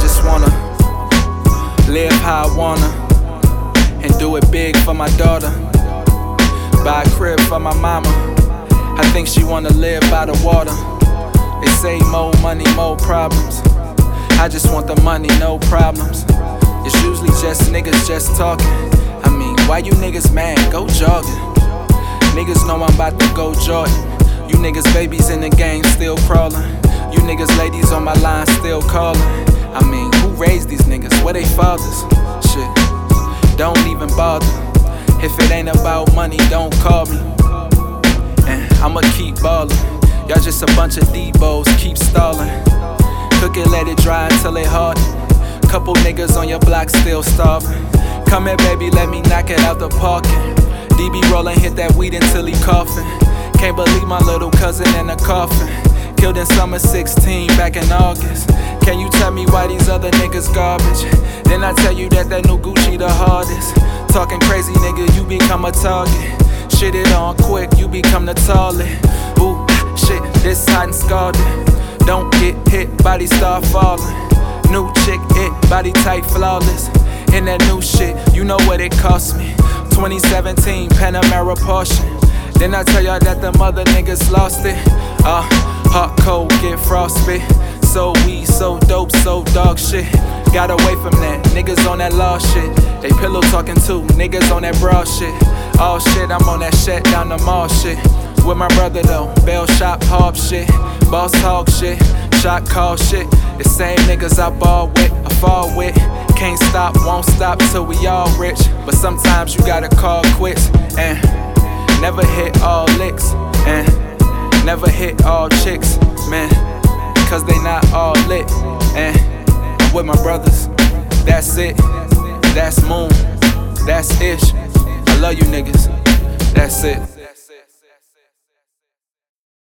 just wanna live how I wanna and do it big for my daughter. Buy a crib for my mama. I think she wanna live by the water. They say more money, more problems. I just want the money, no problems. It's usually just niggas just talking. I mean, why you niggas mad? Go jogging. Niggas know I'm about to go Jordan. You niggas babies in the game still crawling. You niggas ladies on my line still calling. Where they fathers? Shit, don't even bother. If it ain't about money, don't call me. And I'ma keep ballin'. Y'all just a bunch of Debos, keep stallin'. Cook it, let it dry until it harden. Couple niggas on your block still starving. Come here, baby, let me knock it out the parking. DB rollin', hit that weed until he coughin'. Can't believe my little cousin in a coffin. Killed in summer 16 back in August. Can you tell me why these other niggas garbage? Then I tell you that that new Gucci the hardest. Talking crazy, nigga, you become a target. Shit it on quick, you become the toilet. Ooh, shit, this hot and scalded. Don't get hit, body start falling. New chick, it, body tight, flawless. In that new shit, you know what it cost me. 2017 Panamera Porsche. Then I tell y'all that the mother niggas lost it. Uh, hot cold, get frostbit. So weed, so dope, so dog shit. Got away from that, niggas on that law shit. They pillow talking too, niggas on that broad shit. Oh shit, I'm on that shit down the mall shit. With my brother though, bell shop hob shit. Boss hog shit, shot call shit. The same niggas I ball with, I fall with. Can't stop, won't stop till we all rich. But sometimes you gotta call quits and never hit all licks and never hit all chicks, man. Cause they not all lit. And I'm with my brothers. That's it. That's moon. That's ish. I love you niggas. That's it.